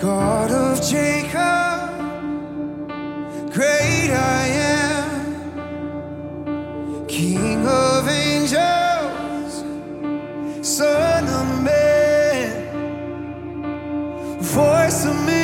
God of Jacob, great I am, King of angels, Son of man, voice of man.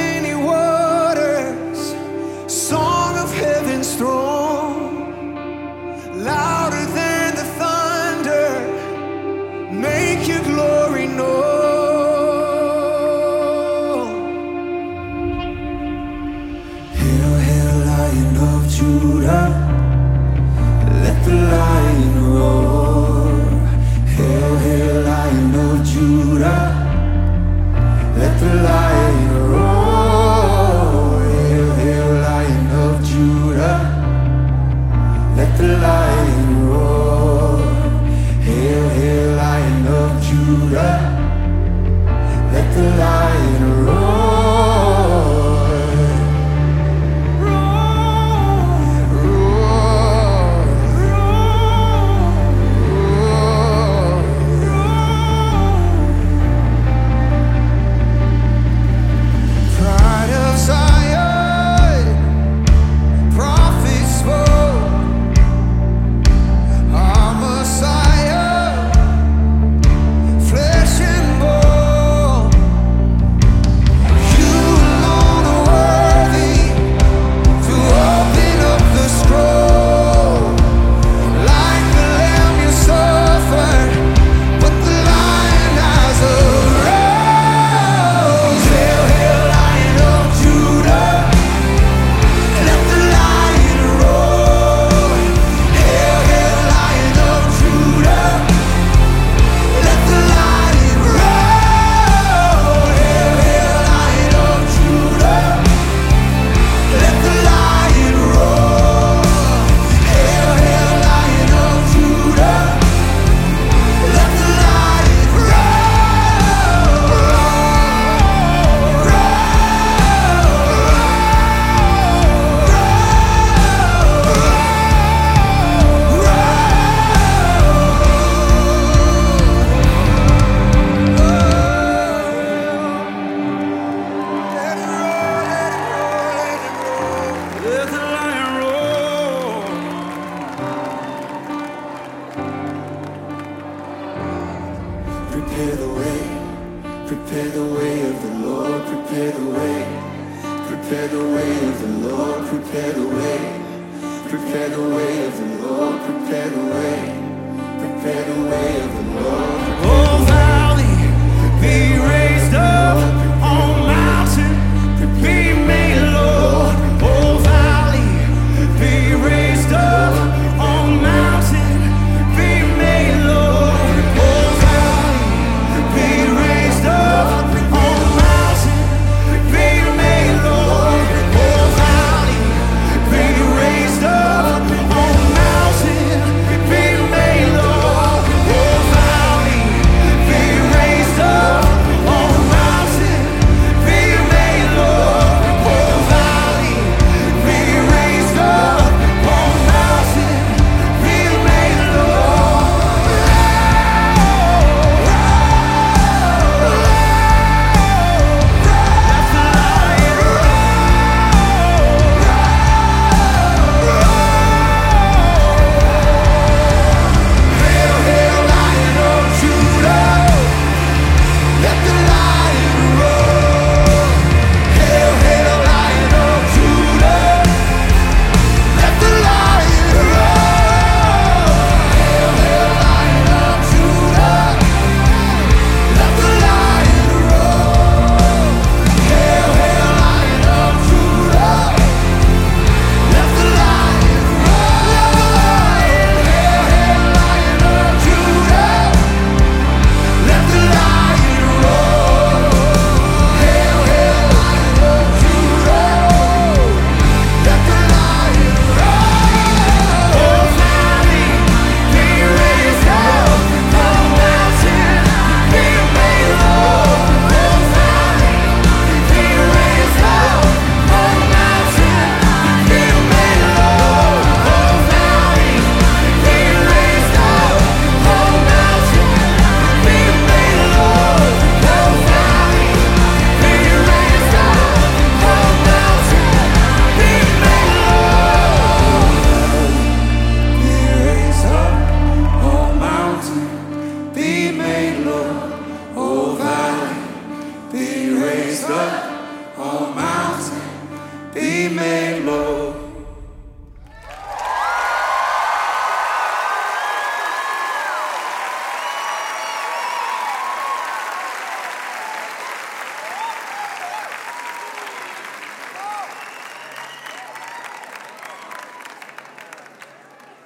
prepare the way, prepare the way of the Lord, prepare the way, prepare the way of the Lord, prepare the way, prepare the way of the Lord, prepare the way. O mountain, be made.